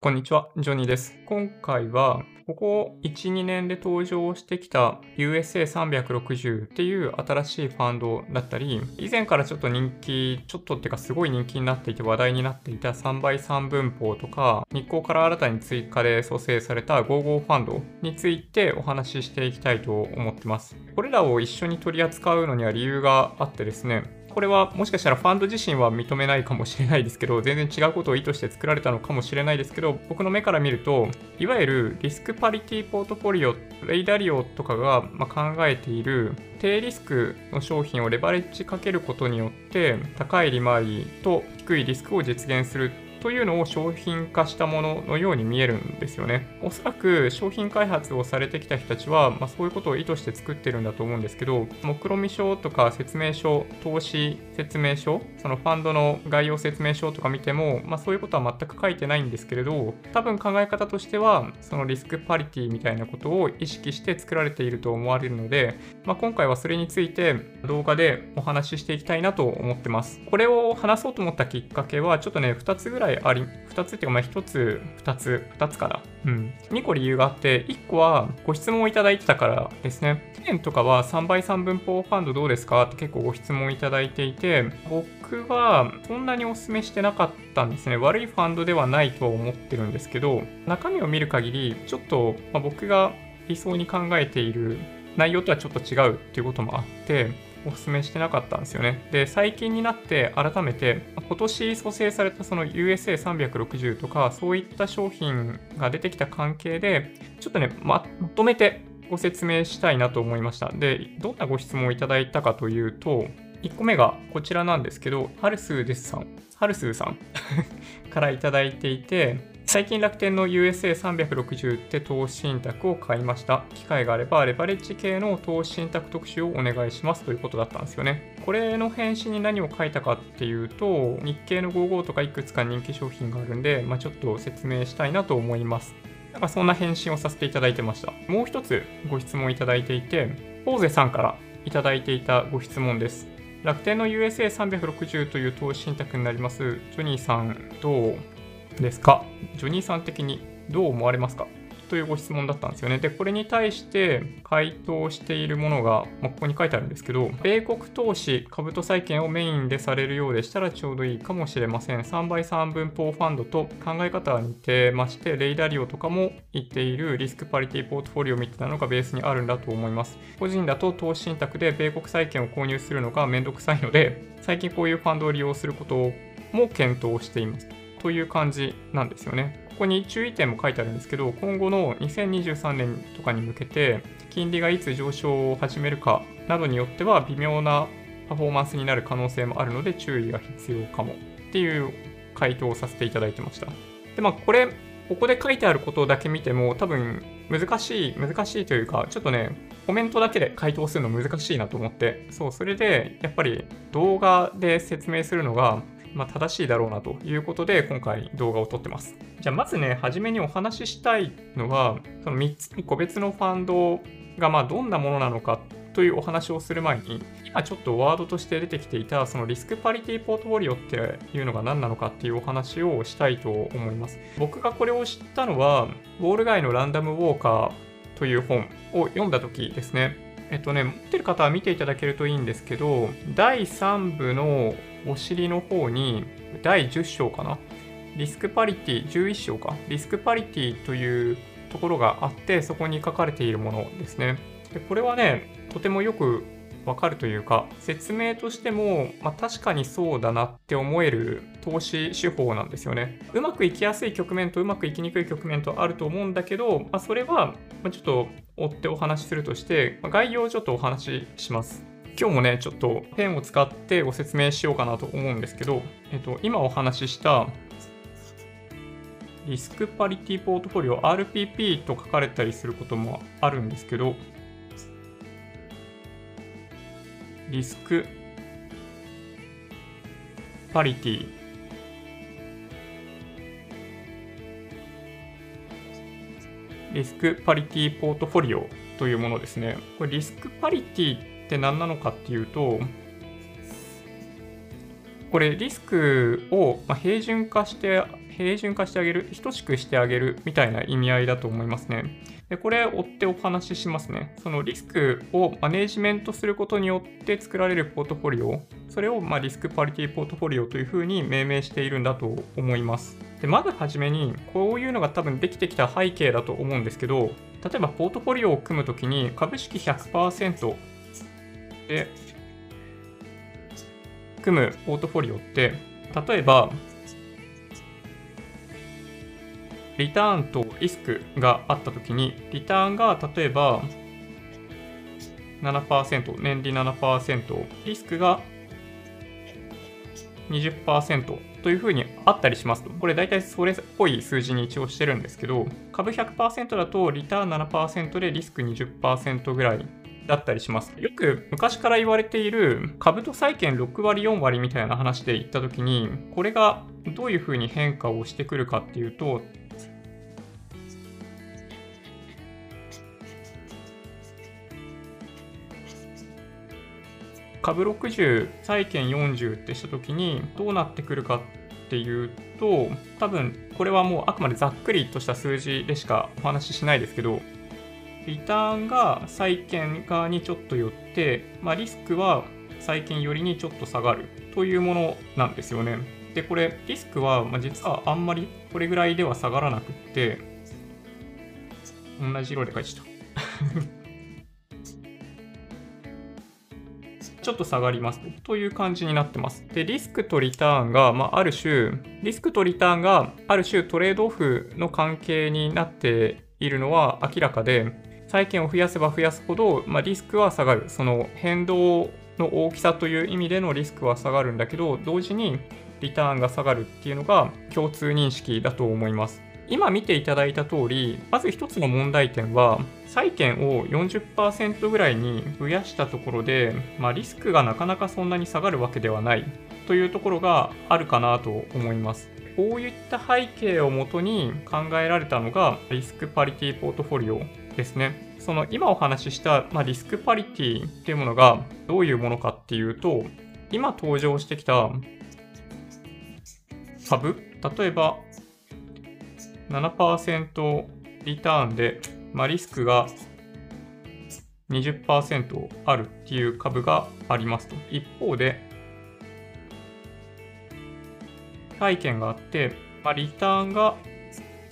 こんにちは、ジョニーです。今回は、ここ1、2年で登場してきた USA360 っていう新しいファンドだったり、以前からちょっと人気、ちょっとっていうかすごい人気になっていて話題になっていた3倍3分法とか、日光から新たに追加で蘇生された55ファンドについてお話ししていきたいと思ってます。これらを一緒に取り扱うのには理由があってですね、これはもしかしたらファンド自身は認めないかもしれないですけど、全然違うことを意図して作られたのかもしれないですけど、僕の目から見ると、いわゆるリスクパリティポートフォリオ、レイダリオとかが考えている低リスクの商品をレバレッジかけることによって高い利回りと低いリスクを実現するというのを商品化したもののように見えるんですよね。おそらく商品開発をされてきた人たちは、まあ、そういうことを意図して作ってるんだと思うんですけど、目論見書とか説明書、投資説明書、そのファンドの概要説明書とか見ても、まあ、そういうことは全く書いてないんですけれど、多分考え方としては、そのリスクパリティみたいなことを意識して作られていると思われるので、まあ、今回はそれについて動画でお話ししていきたいなと思ってます。これを話そうと思ったきっかけは、ちょっとね、2つぐらいいあり、2つっていうか、まあ1つ、2つ、2つかな。うん。2個理由があって、1個はご質問をいただいてたからですね。去年とかは3倍3分法ファンドどうですかって結構ご質問いただいていて、僕はそんなにお勧めしてなかったんですね。悪いファンドではないと思ってるんですけど、中身を見る限り、ちょっと、ま、僕が理想に考えている内容とはちょっと違うっていうこともあって、お勧めしてなかったんですよね。で、最近になって改めて、今年蘇生されたその USA360 とか、そういった商品が出てきた関係で、ちょっとね、ままとめてご説明したいなと思いました。で、どんなご質問をいただいたかというと、1個目がこちらなんですけど、ハルスーですさん、ハルスーさん からいただいていて、最近楽天の USA360 って投資信託を買いました。機会があればレバレッジ系の投資信託特集をお願いしますということだったんですよね。これの返信に何を書いたかっていうと、日経の55とかいくつか人気商品があるんで、まあ、ちょっと説明したいなと思います。なんかそんな返信をさせていただいてました。もう一つご質問いただいていて、ポーゼさんからいただいていたご質問です。楽天の USA360 という投資信託になります。ジョニーさん、どう？ですか？ジョニーさん的にどう思われますか？というご質問だったんですよね。で、これに対して回答しているものが、まあ、ここに書いてあるんですけど、米国投資、株と債券をメインでされるようでしたらちょうどいいかもしれません。3倍3分法ファンドと考え方は似てまして、レイダリオとかも言っているリスクパリティポートフォリオみたいなのがベースにあるんだと思います。個人だと投資信託で米国債券を購入するのがめんどくさいので、最近こういうファンドを利用することも検討しています。という感じなんですよね。ここに注意点も書いてあるんですけど、今後の2023年とかに向けて、金利がいつ上昇を始めるかなどによっては微妙なパフォーマンスになる可能性もあるので注意が必要かもっていう回答をさせていただいてました。で、まあこれ、ここで書いてあることだけ見ても多分難しい、難しいというか、ちょっとね、コメントだけで回答するの難しいなと思って、そう、それでやっぱり動画で説明するのがまあ、正しいだろうなということで、今回動画を撮ってます。じゃあ、まずね、初めにお話ししたいのは、その3つの個別のファンドがまどんなものなのかというお話をする前に、今ちょっとワードとして出てきていた、そのリスクパリティポートフォリオっていうのが何なのかっていうお話をしたいと思います。僕がこれを知ったのは、ウォール街のランダムウォーカーという本を読んだ時ですね。えっとね、持ってる方は見ていただけるといいんですけど、第3部のお尻の方に第10章かな？リスクパリティ、11章か？リスクパリティというところがあって、そこに書かれているものですね。でこれはね、とてもよくわかるというか、説明としても、まあ、確かにそうだなって思える投資手法なんですよね。うまくいきやすい局面とうまくいきにくい局面とあると思うんだけど、まあ、それはちょっと追ってお話しするとして、ま、概要をちょっとお話しします。今日もね、ちょっとペンを使ってご説明しようかなと思うんですけど、えっと、今お話ししたリスクパリティポートフォリオ RPP と書かれたりすることもあるんですけど、リスクパリティリスクパリティポートフォリオというものですね。これリスクパリティって何なのかっていうと、これリスクを平準化して、平準化してあげる、等しくしてあげるみたいな意味合いだと思いますね。でこれ、追ってお話ししますね。そのリスクをマネージメントすることによって作られるポートフォリオ、それをまリスクパリティポートフォリオというふうに命名しているんだと思います。でまずはじめに、こういうのが多分できてきた背景だと思うんですけど、例えばポートフォリオを組むときに株式100%で組むポートフォリオって、例えばリターンとリスクがあったときに、リターンが例えば7%、年利7%、リスクが20%というふうにあったりしますと。これ大体それっぽい数字に一応してるんですけど、株100%だとリターン7%でリスク20%ぐらいだったりします。よく昔から言われている株と債券6割4割みたいな話で言った時に、これがどういうふうに変化をしてくるかっていうと、株60、債券40ってしたときにどうなってくるかっていうと、多分これはもうあくまでざっくりとした数字でしかお話ししないですけど、リターンが債券側にちょっと寄って、まあ、リスクは債券寄りにちょっと下がるというものなんですよね。で、これリスクは、ま実はあんまりこれぐらいでは下がらなくって、同じ色で書いてた。ちょっと下がりますという感じになってます。で、リスクとリターンが、まあ、ある種、リスクとリターンがある種トレードオフの関係になっているのは明らかで、債券を増やせば増やすほど、まあ、リスクは下がる。その変動の大きさという意味でのリスクは下がるんだけど、同時にリターンが下がるっていうのが共通認識だと思います。今見ていただいた通り、まず一つの問題点は、債券を40%ぐらいに増やしたところで、まあ、リスクがなかなかそんなに下がるわけではないというところがあるかなと思います。こういった背景をもとに考えられたのがリスクパリティポートフォリオですね。その今お話しした、まあ、リスクパリティっていうものがどういうものかっていうと、今登場してきた株例えば7%リターンで、まあ、リスクが20%あるっていう株がありますと。一方で、債券があって、まあ、リターンが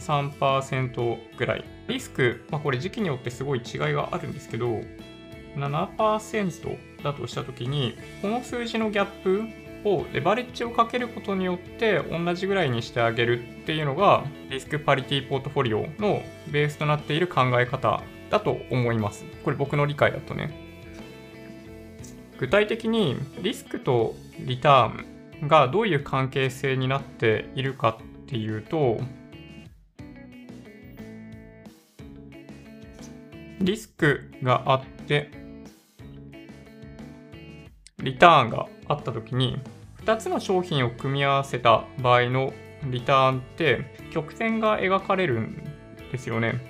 3%ぐらい。リスク、まあ、これ時期によってすごい違いがあるんですけど、7%だとしたときに、この数字のギャップをレバレッジをかけることによって同じぐらいにしてあげるっていうのがリスクパリティポートフォリオのベースとなっている考え方だと思います。これ僕の理解だとね。具体的にリスクとリターンがどういう関係性になっているかっていうとリスクがあってリターンがあった時に2つの商品を組み合わせた場合のリターンって曲線が描かれるんですよね。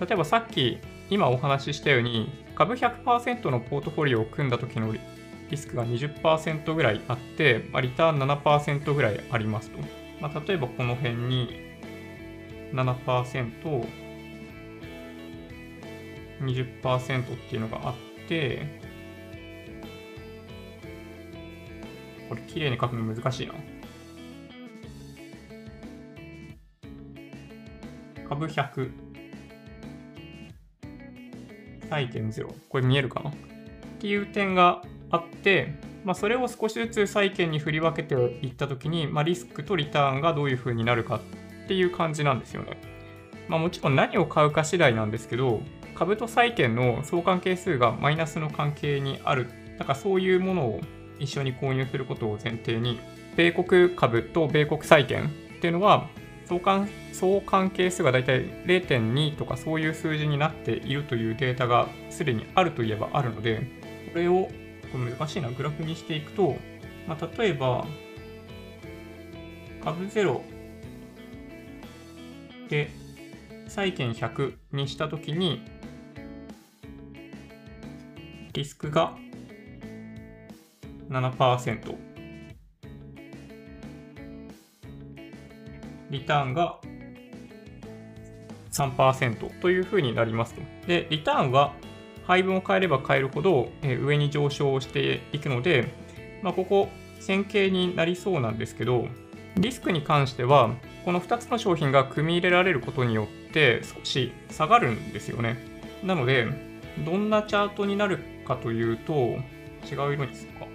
例えばさっき今お話ししたように株100%のポートフォリオを組んだ時のリスクが20%ぐらいあって、まあ、リターン7%ぐらいありますと。まあ、例えばこの辺に7%、20%っていうのがあって、これ綺麗に書くの難しいな。株100。債券0。これ見えるかな？っていう点があって、まあ、それを少しずつ債券に振り分けていったときに、まあ、リスクとリターンがどういうふうになるかっていう感じなんですよね。まあ、もちろん何を買うか次第なんですけど、株と債券の相関係数がマイナスの関係にある。なんかそういうものを一緒に購入することを前提に、米国株と米国債券っていうのは、相関相関係数がだいたい0.2とかそういう数字になっているというデータがすでにあるといえばあるので、これをこれ難しいな、グラフにしていくと、まあ、例えば、株0で債券100にしたときに、リスクが7%。リターンが3%というふうになりますと。で、リターンは配分を変えれば変えるほど、上に上昇していくので、まあ、ここ線形になりそうなんですけど、リスクに関しては、この2つの商品が組み入れられることによって少し下がるんですよね。なので、どんなチャートになるかというと、違う色にするか。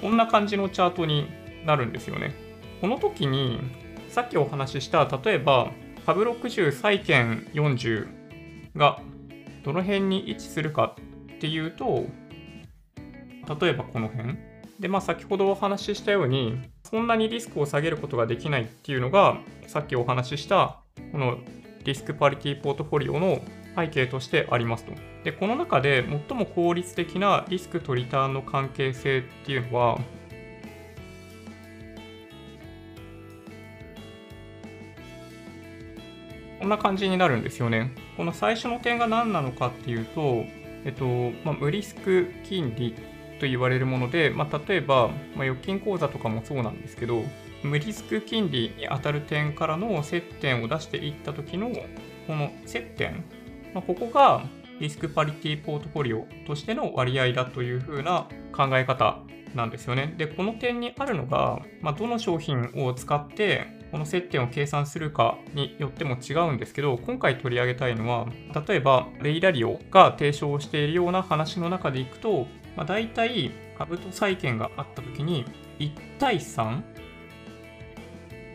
こんな感じのチャートになるんですよね。この時に、さっきお話しした、例えば、株60債券40がどの辺に位置するかっていうと、例えばこの辺。で、まあ先ほどお話ししたように、そんなにリスクを下げることができないっていうのが、さっきお話しした、このリスクパリティポートフォリオの背景としてありますと。で、この中で最も効率的なリスクとリターンの関係性っていうのは、こんな感じになるんですよね。この最初の点が何なのかっていうと、えっと、まあ、無リスク金利と言われるもので、まあ、例えば、まあ、預金口座とかもそうなんですけど、無リスク金利に当たる点からの接点を出していった時の、この接点、ま、ここがリスクパリティポートフォリオとしての割合だというふうな考え方なんですよね。で、この点にあるのが、まあ、どの商品を使ってこの接点を計算するかによっても違うんですけど、今回取り上げたいのは、例えばレイラリオが提唱しているような話の中でいくと、まあ、大体株と債券があった時に1対 3?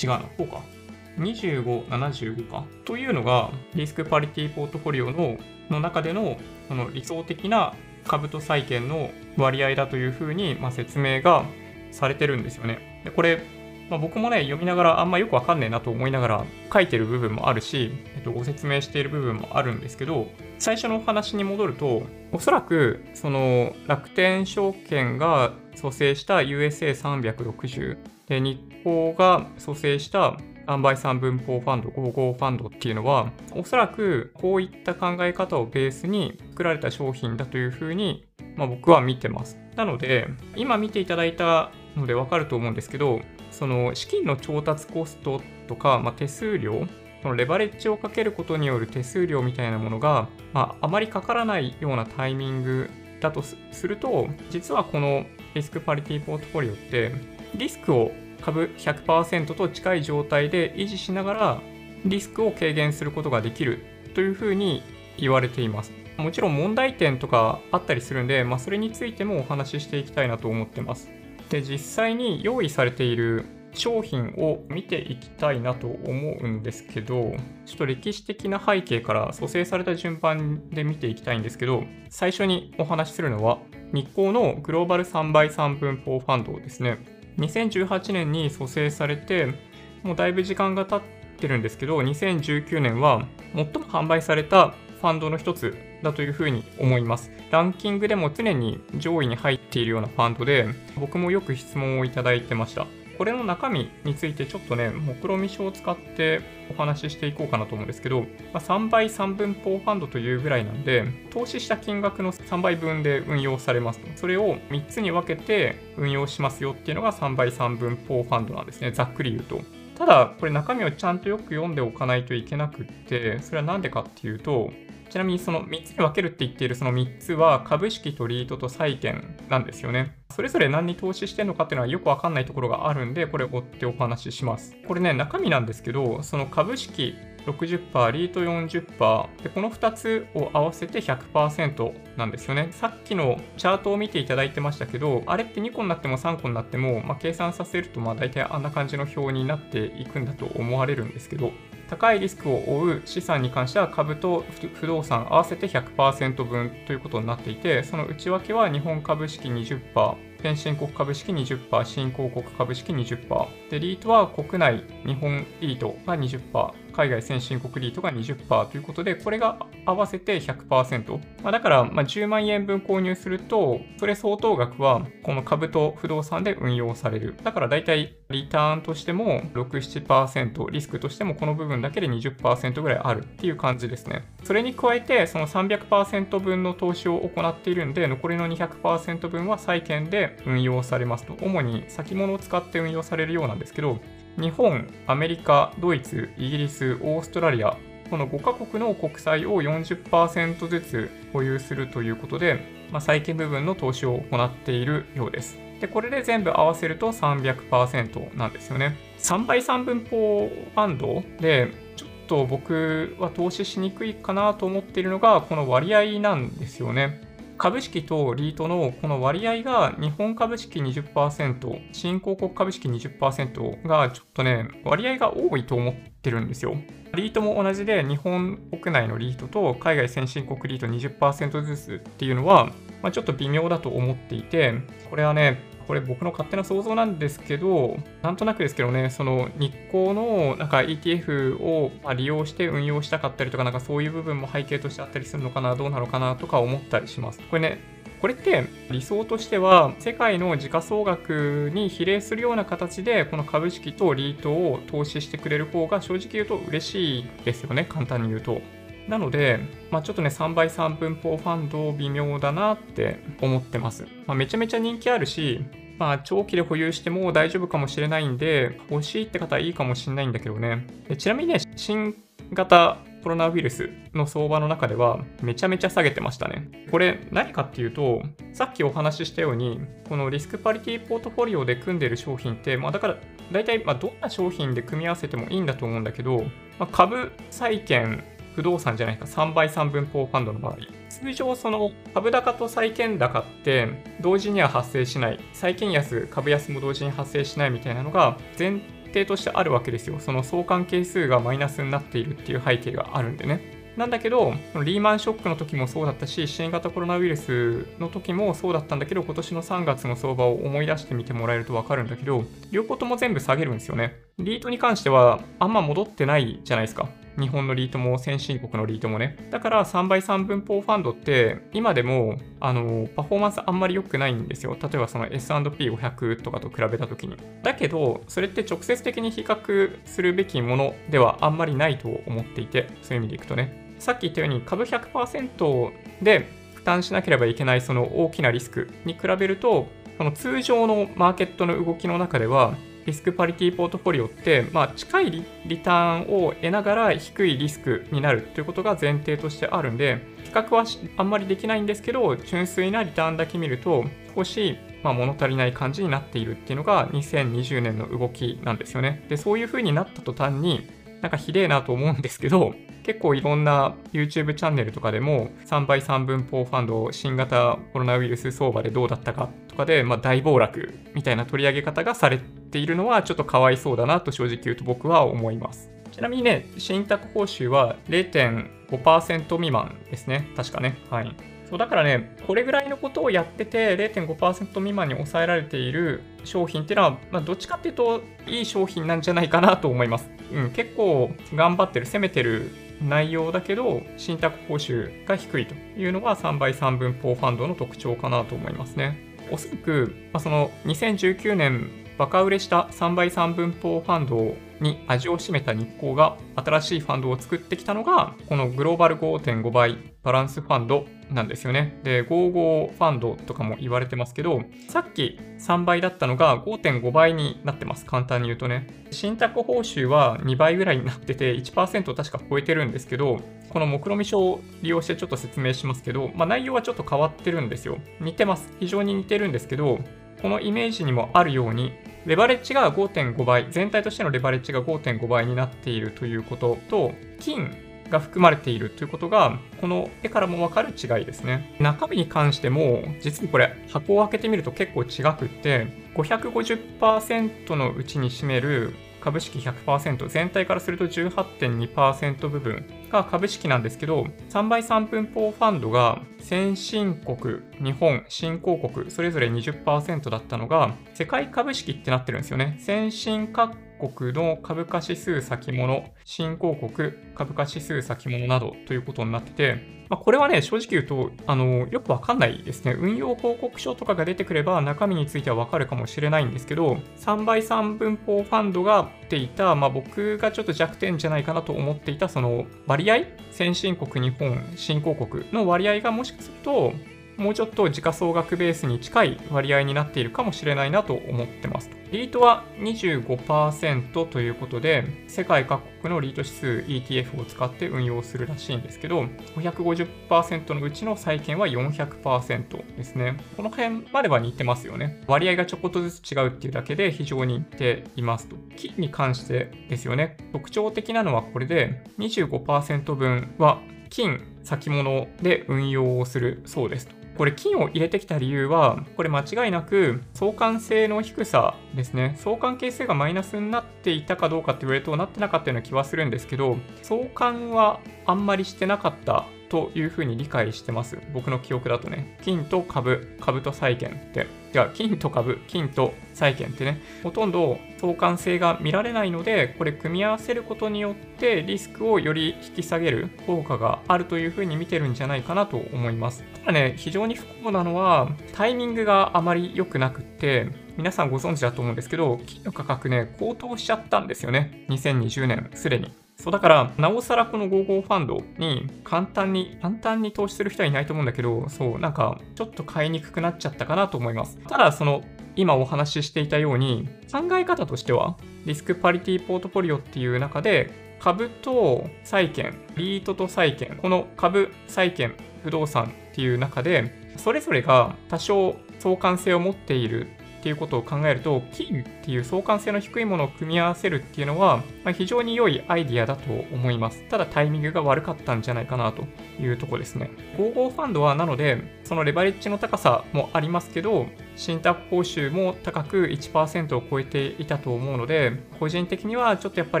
違うな、こうか。25、75か？というのが、リスクパリティポートフォリオのの中でのその理想的な株と債券の割合だというふうに、まあ、説明がされてるんですよね。でこれ、まあ、僕もね、読みながらあんまよくわかんねえなと思いながら書いてる部分もあるし、えっと、ご説明している部分もあるんですけど、最初のお話に戻ると、おそらくその楽天証券が蘇生した USA360 で日報が蘇生した販売3分法ファンド、55ファンドっていうのは、おそらくこういった考え方をベースに作られた商品だというふうに、まあ、僕は見てます。なので、今見ていただいたのでわかると思うんですけど、その資金の調達コストとか、まあ、手数料、そのレバレッジをかけることによる手数料みたいなものが、まあ、あまりかからないようなタイミングだとすると、実はこのリスクパリティポートフォリオって、リスクを株100%と近い状態で維持しながらリスクを軽減することができるというふうに言われています。もちろん問題点とかあったりするんで、まあ、それについてもお話ししていきたいなと思ってます。で、実際に用意されている商品を見ていきたいなと思うんですけど、ちょっと歴史的な背景から蘇生された順番で見ていきたいんですけど、最初にお話しするのは、日光のグローバル3倍3分法ファンドですね。2018年に蘇生されて、もうだいぶ時間が経ってるんですけど、2019年は最も販売されたファンドの一つだというふうに思います。ランキングでも常に上位に入っているようなファンドで、僕もよく質問をいただいてました。これの中身についてちょっとね、目論見書を使ってお話ししていこうかなと思うんですけど、まあ、3倍3分法ファンドというぐらいなんで、投資した金額の3倍分で運用されますと。それを3つに分けて運用しますよっていうのが3倍3分法ファンドなんですね。ざっくり言うと。ただ、これ中身をちゃんとよく読んでおかないといけなくって、それはなんでかっていうと、ちなみにその3つに分けるって言っているその3つは株式とリートと債券なんですよね。それぞれ何に投資してんのかっていうのはよくわかんないところがあるんで、これ追ってお話しします。これね、中身なんですけど、その株式60%、リート40%で、この2つを合わせて100%なんですよね。さっきのチャートを見ていただいてましたけど、あれって2個になっても3個になっても、まあ、計算させると、まあ大体あんな感じの表になっていくんだと思われるんですけど、高いリスクを負う資産に関しては株と不動産合わせて100%分ということになっていて、その内訳は日本株式20%、先進国株式20%、新興国株式20%。で、リートは国内日本リートが20%、海外先進国リートが20%ということで、これが合わせて100%。まあ、だから、ま10万円分購入すると、それ相当額はこの株と不動産で運用される。だから大体リターンとしても6、7%、リスクとしてもこの部分だけで20%ぐらいあるっていう感じですね。それに加えて、その300%分の投資を行っているんで、残りの200%分は債券で運用されますと。主に先物を使って運用されるようなんですけど、日本、アメリカ、ドイツ、イギリス、オーストラリア、この5カ国の国債を40%ずつ保有するということで、まあ、債券部分の投資を行っているようです。で、これで全部合わせると300%なんですよね。3倍3分法ファンドで、ちょっと僕は投資しにくいかなと思っているのが、この割合なんですよね。株式とリートのこの割合が日本株式20%、新興国株式20%がちょっとね、割合が多いと思ってるんですよ。リートも同じで日本国内のリートと海外先進国リート20%ずつっていうのは、まあ、ちょっと微妙だと思っていて、これはね、これ僕の勝手な想像なんですけど、なんとなくですけどね、その日光のなんか ETF を利用して運用したかったりとか、なんかそういう部分も背景としてあったりするのかな、どうなのかなとか思ったりします。これね、これって理想としては世界の時価総額に比例するような形でこの株式とリートを投資してくれる方が正直言うと嬉しいですよね、簡単に言うと。なので、まあ、ちょっとね、3倍3分法ファンド微妙だなって思ってます。まあ、めちゃめちゃ人気あるし、まあ、長期で保有しても大丈夫かもしれないんで、欲しいって方はいいかもしれないんだけどね。ちなみにね、新型コロナウイルスの相場の中ではめちゃめちゃ下げてましたね。これ何かっていうと、さっきお話ししたように、このリスクパリティポートフォリオで組んでる商品って、まあだから大体まどんな商品で組み合わせてもいいんだと思うんだけど、まあ、株、債券、不動産じゃないか、3倍3分法ファンドの場合、通常その株高と債券高って同時には発生しない、債券安、株安も同時に発生しないみたいなのが前定としてあるわけですよ。その相関係数がマイナスになっているっていう背景があるんでね。なんだけど、リーマンショックの時もそうだったし、新型コロナウイルスの時もそうだったんだけど、今年の3月の相場を思い出してみてもらえるとわかるんだけど、両方とも全部下げるんですよね。リートに関しては、あんま戻ってないじゃないですか。日本のリートも先進国のリートもね。だから3倍3分法ファンドって今でもあのパフォーマンスあんまり良くないんですよ。例えばその S&P500 とかと比べた時に。だけど、それって直接的に比較するべきものではあんまりないと思っていて、そういう意味でいくとね。さっき言ったように株100%で負担しなければいけないその大きなリスクに比べると、その通常のマーケットの動きの中ではリスクパリティポートフォリオって、まあ、近いリターンを得ながら低いリスクになるということが前提としてあるんで、比較はあんまりできないんですけど、純粋なリターンだけ見ると、少し、まあ、物足りない感じになっているっていうのが2020年の動きなんですよね。で、そういうふうになった途端に、なんかひでえなと思うんですけど、結構いろんな YouTube チャンネルとかでも3倍3分法ファンド新型コロナウイルス相場でどうだったかとかで、まあ、大暴落みたいな取り上げ方がされているのはちょっとかわいそうだなと正直言うと僕は思います。ちなみにね、信託報酬は0.5%未満ですね。確かね。はい。そうだからね、これぐらいのことをやってて0.5%未満に抑えられている商品っていうのは、まあ、どっちかっていうといい商品なんじゃないかなと思います。うん、結構頑張ってる、攻めてる内容だけど、信託報酬が低いというのが3倍3分法ファンドの特徴かなと思いますね。おそらく、まあ、その2019年バカ売れした3倍3分法ファンドに味を占めた日光が新しいファンドを作ってきたのが、このグローバル5.5倍バランスファンドなんですよね。で、55ファンドとかも言われてますけど、さっき3倍だったのが5.5倍になってます。簡単に言うとね。信託報酬は2倍ぐらいになってて、1%確か超えてるんですけど、この目論見書を利用してちょっと説明しますけど、まあ、内容はちょっと変わってるんですよ。似てます。非常に似てるんですけど、このイメージにもあるように、レバレッジが5.5倍、全体としてのレバレッジが5.5倍になっているということと、金が含まれているということが、この絵からもわかる違いですね。中身に関しても、実にこれ、箱を開けてみると結構違くって、550%のうちに占める株式100%、全体からすると18.2%部分が株式なんですけど、3倍3分法ファンドが先進国、日本、新興国、それぞれ20%だったのが、世界株式ってなってるんですよね。先進各国の株価指数先物、新興国株価指数先物などということになってて、まあ、これはね、正直言うと、あの、よくわかんないですね。運用報告書とかが出てくれば中身についてはわかるかもしれないんですけど、3倍3分法ファンドがっていた、まあ、僕がちょっと弱点じゃないかなと思っていた、その割合？先進国、日本、新興国の割合がもしかすると、もうちょっと時価総額ベースに近い割合になっているかもしれないなと思ってます。リートは25%ということで、世界各国のリート指数 ETF を使って運用するらしいんですけど、550%のうちの債券は400%ですね。この辺までは似てますよね。割合がちょこっとずつ違うっていうだけで非常に似ていますと。金に関してですよね。特徴的なのはこれで25%分は金先物で運用をするそうですと。これ金を入れてきた理由は、これ間違いなく相関性の低さですね。相関係数がマイナスになっていたかどうかって言われるとなってなかったような気はするんですけど、相関はあんまりしてなかったというふうに理解してます。僕の記憶だとね。金と株、株と債券って。じゃあ、金と株、金と債券ってね、ほとんど相関性が見られないので、これ組み合わせることによってリスクをより引き下げる効果があるというふうに見てるんじゃないかなと思います。ただね、非常に不幸なのは、タイミングがあまり良くなくって、皆さんご存知だと思うんですけど、金の価格ね、高騰しちゃったんですよね。2020年、すでに。そうだから、なおさらこの55ファンドに簡単に、簡単に投資する人はいないと思うんだけど、そう、なんか、ちょっと買いにくくなっちゃったかなと思います。ただ、その、今お話ししていたように、考え方としては、リスクパリティポートフォリオっていう中で、株と債券、リートと債券、この株、債券、不動産っていう中で、それぞれが多少相関性を持っているっていうことを考えると、金っていう相関性の低いものを組み合わせるっていうのは、まあ、非常に良いアイディアだと思います。ただタイミングが悪かったんじゃないかなというとこですね。55ファンドはなので、そのレバレッジの高さもありますけど、信託報酬も高く1%を超えていたと思うので、個人的にはちょっとやっぱ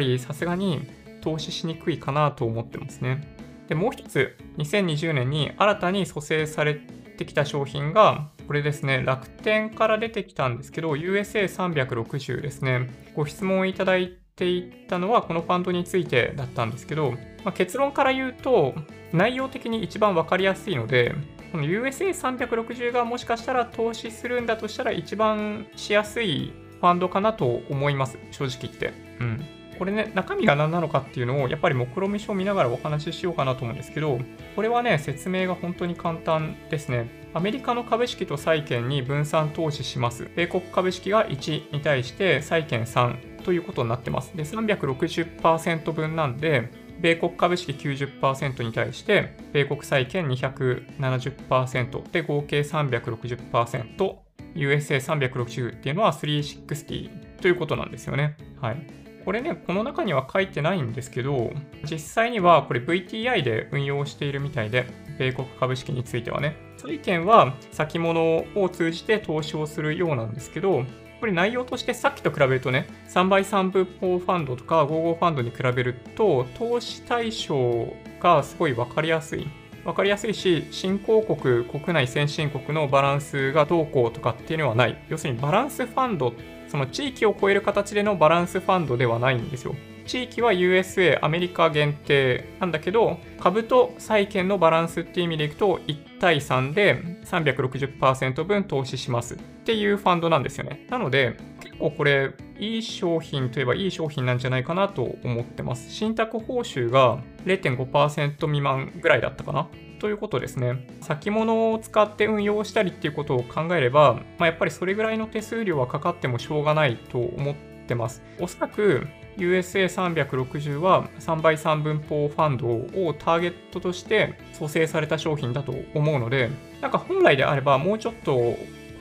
りさすがに投資しにくいかなと思ってますね。で、もう一つ、2020年に新たに蘇生されてきた商品が、これですね、楽天から出てきたんですけど、USA360 ですね。ご質問いただいていたのはこのファンドについてだったんですけど、まあ、結論から言うと、内容的に一番分かりやすいので、この USA360 がもしかしたら投資するんだとしたら一番しやすいファンドかなと思います、正直言って。うん。これね、中身が何なのかっていうのを、やっぱり目論見書を見ながらお話ししようかなと思うんですけど、これはね、説明が本当に簡単ですね。アメリカの株式と債券に分散投資します。米国株式が1に対して債券3ということになってます。で、360%分なんで、米国株式90%に対して、米国債券270%で合計360%、USA360 っていうのは360ということなんですよね。はい。これね、この中には書いてないんですけど、実際にはこれ VTI で運用しているみたいで、米国株式についてはね。そういう点は先物を通じて投資をするようなんですけど、これ内容としてさっきと比べるとね、3倍3分法ファンドとか55ファンドに比べると、投資対象がすごい分かりやすい。分かりやすいし、新興国、国内先進国のバランスがどうこうとかっていうのはない。要するにバランスファンドその地域を超える形でのバランスファンドではないんですよ。地域は USA、アメリカ限定なんだけど、株と債券のバランスっていう意味でいくと、1対3で360%分投資しますっていうファンドなんですよね。なので、結構これ、いい商品といえばいい商品なんじゃないかなと思ってます。信託報酬が0.5%未満ぐらいだったかなということですね。先物を使って運用したりっていうことを考えれば、まあ、やっぱりそれぐらいの手数料はかかってもしょうがないと思ってます。おそらく USA360 は3倍3分法ファンドをターゲットとして蘇生された商品だと思うので、なんか本来であればもうちょっと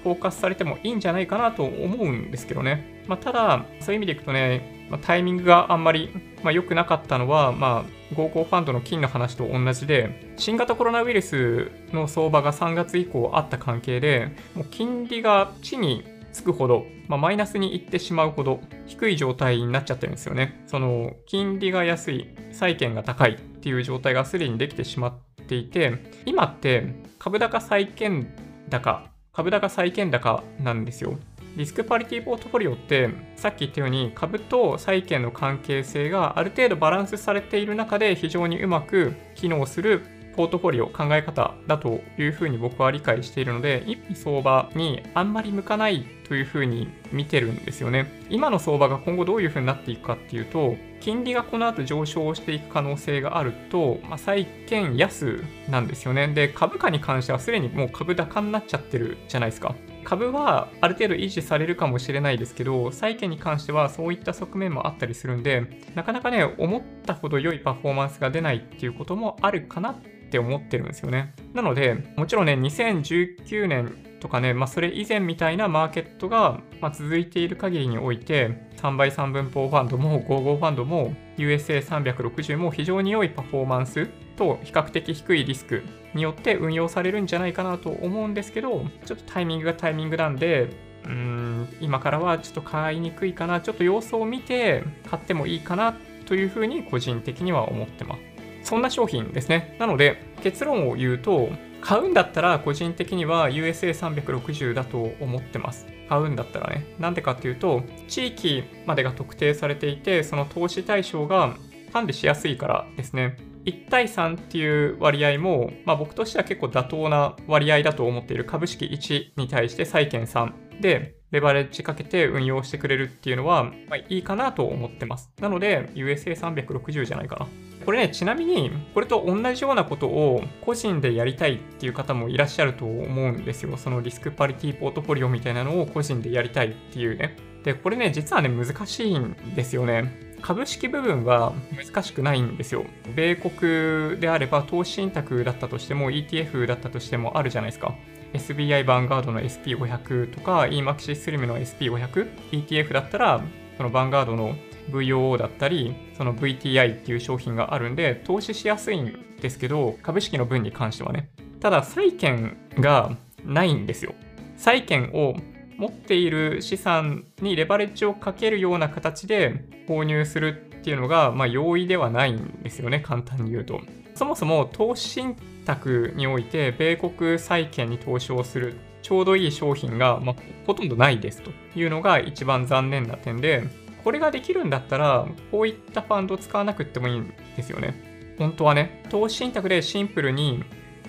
フォーカスされてもいいんじゃないかなと思うんですけどね。まあ、ただ、そういう意味でいくとね、まあ、タイミングがあんまり、まあ、良くなかったのは、まあ、合コファンドの金の話と同じで、新型コロナウイルスの相場が3月以降あった関係で、もう金利が地につくほど、まあ、マイナスに行ってしまうほど低い状態になっちゃってるんですよね。その金利が安い、債券が高いっていう状態がすでにできてしまっていて、今って株高債券高株高債券高なんですよ。リスクパリティポートフォリオってさっき言ったように株と債券の関係性がある程度バランスされている中で非常にうまく機能するポートフォリオ考え方だというふうに僕は理解しているので、一歩相場にあんまり向かないというふうに見てるんですよね。今の相場が今後どういうふうになっていくかっていうと、金利がこの後上昇していく可能性があると、まあ、債券安なんですよね。で、株価に関してはすでにもう株高になっちゃってるじゃないですか。株はある程度維持されるかもしれないですけど、債券に関してはそういった側面もあったりするんで、なかなかね、思ったほど良いパフォーマンスが出ないっていうこともあるかなって思ってるんですよね。なので、もちろんね、2019年とかね、まあ、それ以前みたいなマーケットが、ま続いている限りにおいて、3倍3分法ファンドも55ファンドも USA360 も非常に良いパフォーマンスと比較的低いリスクによって運用されるんじゃないかなと思うんですけど、ちょっとタイミングがタイミングなんで、うーん、今からはちょっと買いにくいかな、ちょっと様子を見て買ってもいいかなというふうに個人的には思ってます。そんな商品ですね。なので、結論を言うと、買うんだったら個人的には USA360 だと思ってます。買うんだったらね。なんでかっていうと、地域までが特定されていて、その投資対象が管理しやすいからですね。1対3っていう割合も、まあ、僕としては結構妥当な割合だと思っている株式1に対して債券3でレバレッジかけて運用してくれるっていうのは、ま、いいかなと思ってます。なので USA360 じゃないかな。これね、ちなみに、これと同じようなことを個人でやりたいっていう方もいらっしゃると思うんですよ。そのリスクパリティポートフォリオみたいなのを個人でやりたいっていうね。で、これね、実はね、難しいんですよね。株式部分は難しくないんですよ。米国であれば投資信託だったとしても ETF だったとしてもあるじゃないですか。SBI バンガードの SP500 とか EMAXI スリムの SP500、ETF だったらそのバンガードの VOO だったり、その VTI っていう商品があるんで、投資しやすいんですけど、株式の分に関してはね。ただ、債券がないんですよ。債券を持っている資産にレバレッジをかけるような形で購入するっていうのが、まあ、容易ではないんですよね、簡単に言うと。そもそも投資信託において、米国債券に投資をするちょうどいい商品が、まあ、ほとんどないですというのが一番残念な点で、これができるんだったら、こういったファンド使わなくってもいいんですよね。本当はね、投資信託でシンプルに、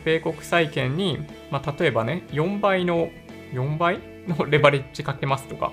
米国債券に、まあ、例えばね、4倍の、4倍のレバレッジかけますとか、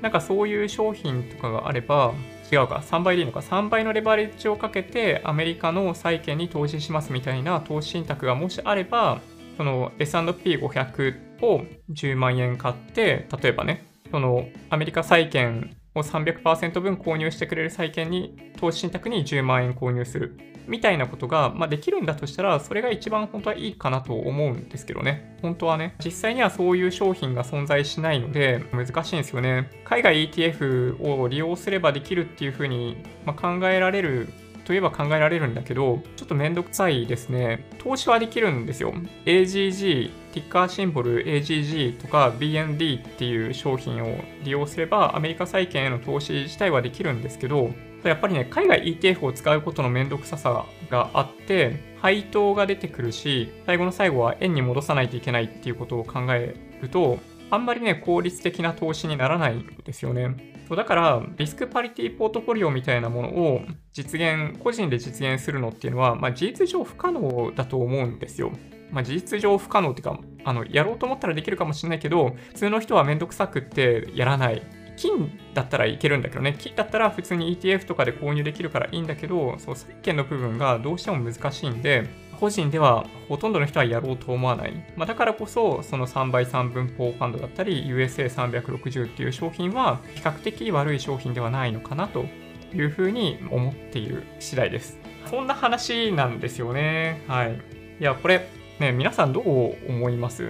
なんかそういう商品とかがあれば、違うか、3倍でいいのか、3倍のレバレッジをかけて、アメリカの債券に投資しますみたいな投資信託がもしあれば、その S&P500 を10万円買って、例えばね、そのアメリカ債券を300%分購入してくれる債券に、投資信託に10万円購入する。みたいなことが、まあ、できるんだとしたら、それが一番本当はいいかなと思うんですけどね。本当はね、実際にはそういう商品が存在しないので、難しいんですよね。海外 ETF を利用すればできるっていうふうに、まあ、考えられるといえば考えられるんだけど、ちょっとめんどくさいですね。投資はできるんですよ。AGG、ティッカーシンボル AGG とか BND っていう商品を利用すれば、アメリカ債券への投資自体はできるんですけど、やっぱりね、海外 ETF を使うことのめんどくささがあって、配当が出てくるし、最後の最後は円に戻さないといけないっていうことを考えると、あんまりね、効率的な投資にならないんですよね。そうだから、リスクパリティポートフォリオみたいなものを実現、個人で実現するのっていうのは、まあ、事実上不可能だと思うんですよ。まあ、事実上不可能っていうか、あの、やろうと思ったらできるかもしれないけど、普通の人はめんどくさくってやらない。金だったらいけるんだけどね。金だったら普通に ETF とかで購入できるからいいんだけど、そう、債券の部分がどうしても難しいんで、個人ではほとんどの人はやろうと思わない。まあ、だからこそ、その3倍3分法ファンドだったり、USA360 っていう商品は比較的悪い商品ではないのかなというふうに思っている次第です。そんな話なんですよね。はい。いや、これ、ね、皆さんどう思います？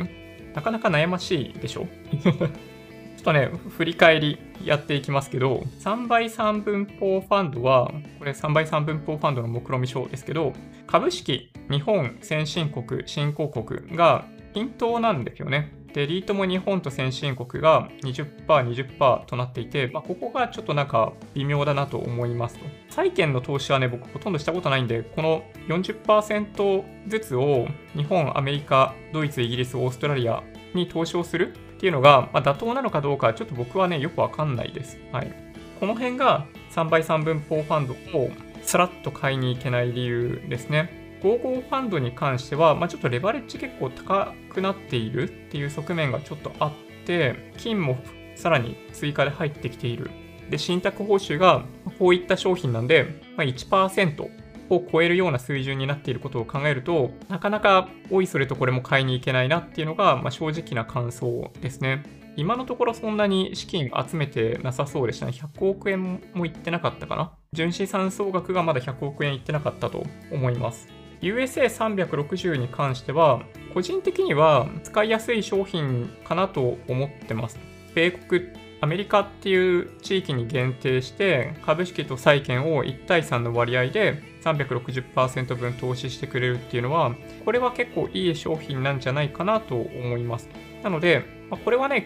なかなか悩ましいでしょ？ちょっとね、振り返りやっていきますけど、3倍3分法ファンドは、これ3倍3分法ファンドの目論見書ですけど、株式、日本、先進国、新興国が均等なんですよね。で、リートも日本と先進国が20%、20%となっていて、まあ、ここがちょっとなんか微妙だなと思いますと。債券の投資はね、僕ほとんどしたことないんで、この40%ずつを日本、アメリカ、ドイツ、イギリス、オーストラリアに投資をするっていうのが、まあ、妥当なのかどうか、ちょっと僕はね、よくわかんないです。はい。この辺が3倍3分法ファンドをスラッと買いに行けない理由ですね。55ファンドに関しては、まあ、ちょっとレバレッジ結構高くなっているっていう側面がちょっとあって、金もさらに追加で入ってきている。で、信託報酬がこういった商品なんで、まあ、1%を超えるような水準になっていることを考えると、なかなかおいそれとこれも買いに行けないなっていうのが、まあ、正直な感想ですね。今のところそんなに資金集めてなさそうでしたね。100億円もいってなかったかな。純資産総額がまだ100億円いってなかったと思います。USA360 に関しては、個人的には使いやすい商品かなと思ってます。米国、アメリカっていう地域に限定して、株式と債券を1対3の割合で360%分投資してくれるっていうのは、これは結構いい商品なんじゃないかなと思います。なので、まこれはね、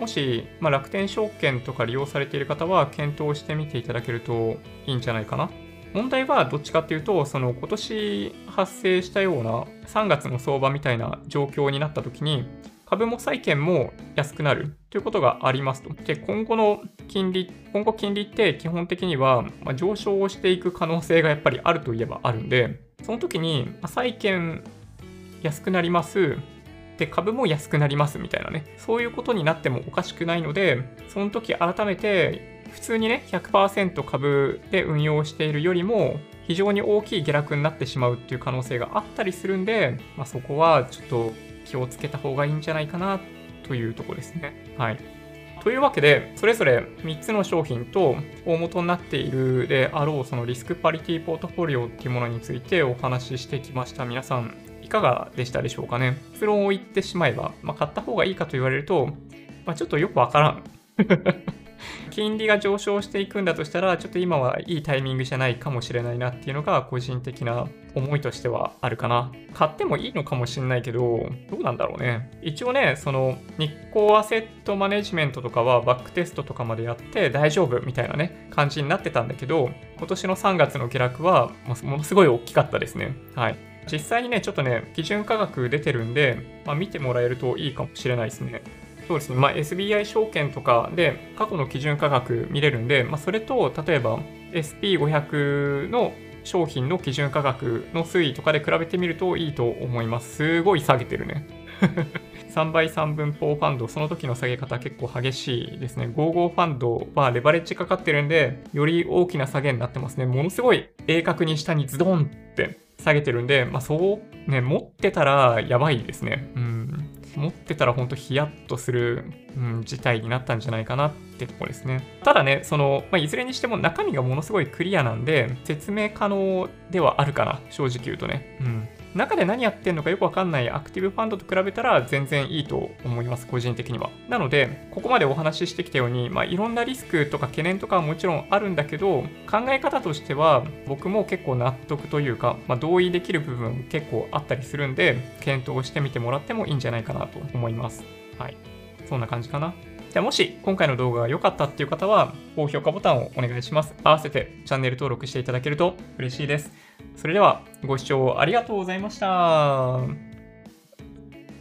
もし、ま楽天証券とか利用されている方は検討してみていただけるといいんじゃないかな問題はどっちかっていうと、その今年発生したような3月の相場みたいな状況になった時に、株も債券も安くなるということがありますと。で、今後の金利、今後金利って基本的には上昇をしていく可能性がやっぱりあるといえばあるんで、その時に債券安くなります。で、株も安くなりますみたいなね。そういうことになってもおかしくないので、その時改めて普通にね、100%株で運用しているよりも、非常に大きい下落になってしまうっていう可能性があったりするんで、まあ、そこはちょっと気をつけた方がいいんじゃないかなというとこですね。はい。というわけで、それぞれ3つの商品と大元になっているであろうそのリスクパリティポートフォリオっていうものについてお話ししてきました。皆さん、いかがでしたでしょうかね。結論を言ってしまえば、まあ、買った方がいいかと言われると、まあ、ちょっとよくわからん。金利が上昇していくんだとしたら、ちょっと今はいいタイミングじゃないかもしれないなっていうのが個人的な思いとしてはあるかな。買ってもいいのかもしれないけど、どうなんだろうね。一応ね、その日光アセットマネジメントとかはバックテストとかまでやって大丈夫みたいなね、感じになってたんだけど、今年の3月の下落はものすごい大きかったですね。はい。実際にね、ちょっとね、基準価格出てるんで、まあ、見てもらえるといいかもしれないですね。そうですね、まあ、SBI 証券とかで過去の基準価格見れるんで、まあ、それと例えば SP500 の商品の基準価格の推移とかで比べてみるといいと思います。すごい下げてるね。3倍3分法ファンド、その時の下げ方結構激しいですね。55ファンドはレバレッジかかってるんで、より大きな下げになってますね。ものすごい鋭角に下にズドンって下げてるんで、まあそうね、持ってたらやばいですね。うん。持ってたらほんとヒヤッとする、うん、事態になったんじゃないかなってとこですね。ただね、その、まあ、いずれにしても中身がものすごいクリアなんで、説明可能ではあるかな、正直言うとね。うん。中で何やってんのかよくわかんないアクティブファンドと比べたら全然いいと思います、個人的には。なので、ここまでお話ししてきたように、まあ、いろんなリスクとか懸念とかはもちろんあるんだけど、考え方としては僕も結構納得というか、まあ、同意できる部分結構あったりするんで、検討してみてもらってもいいんじゃないかなと思います。はい。そんな感じかな。じゃあもし今回の動画が良かったっていう方は、高評価ボタンをお願いします。合わせてチャンネル登録していただけると嬉しいです。それではご視聴ありがとうございました。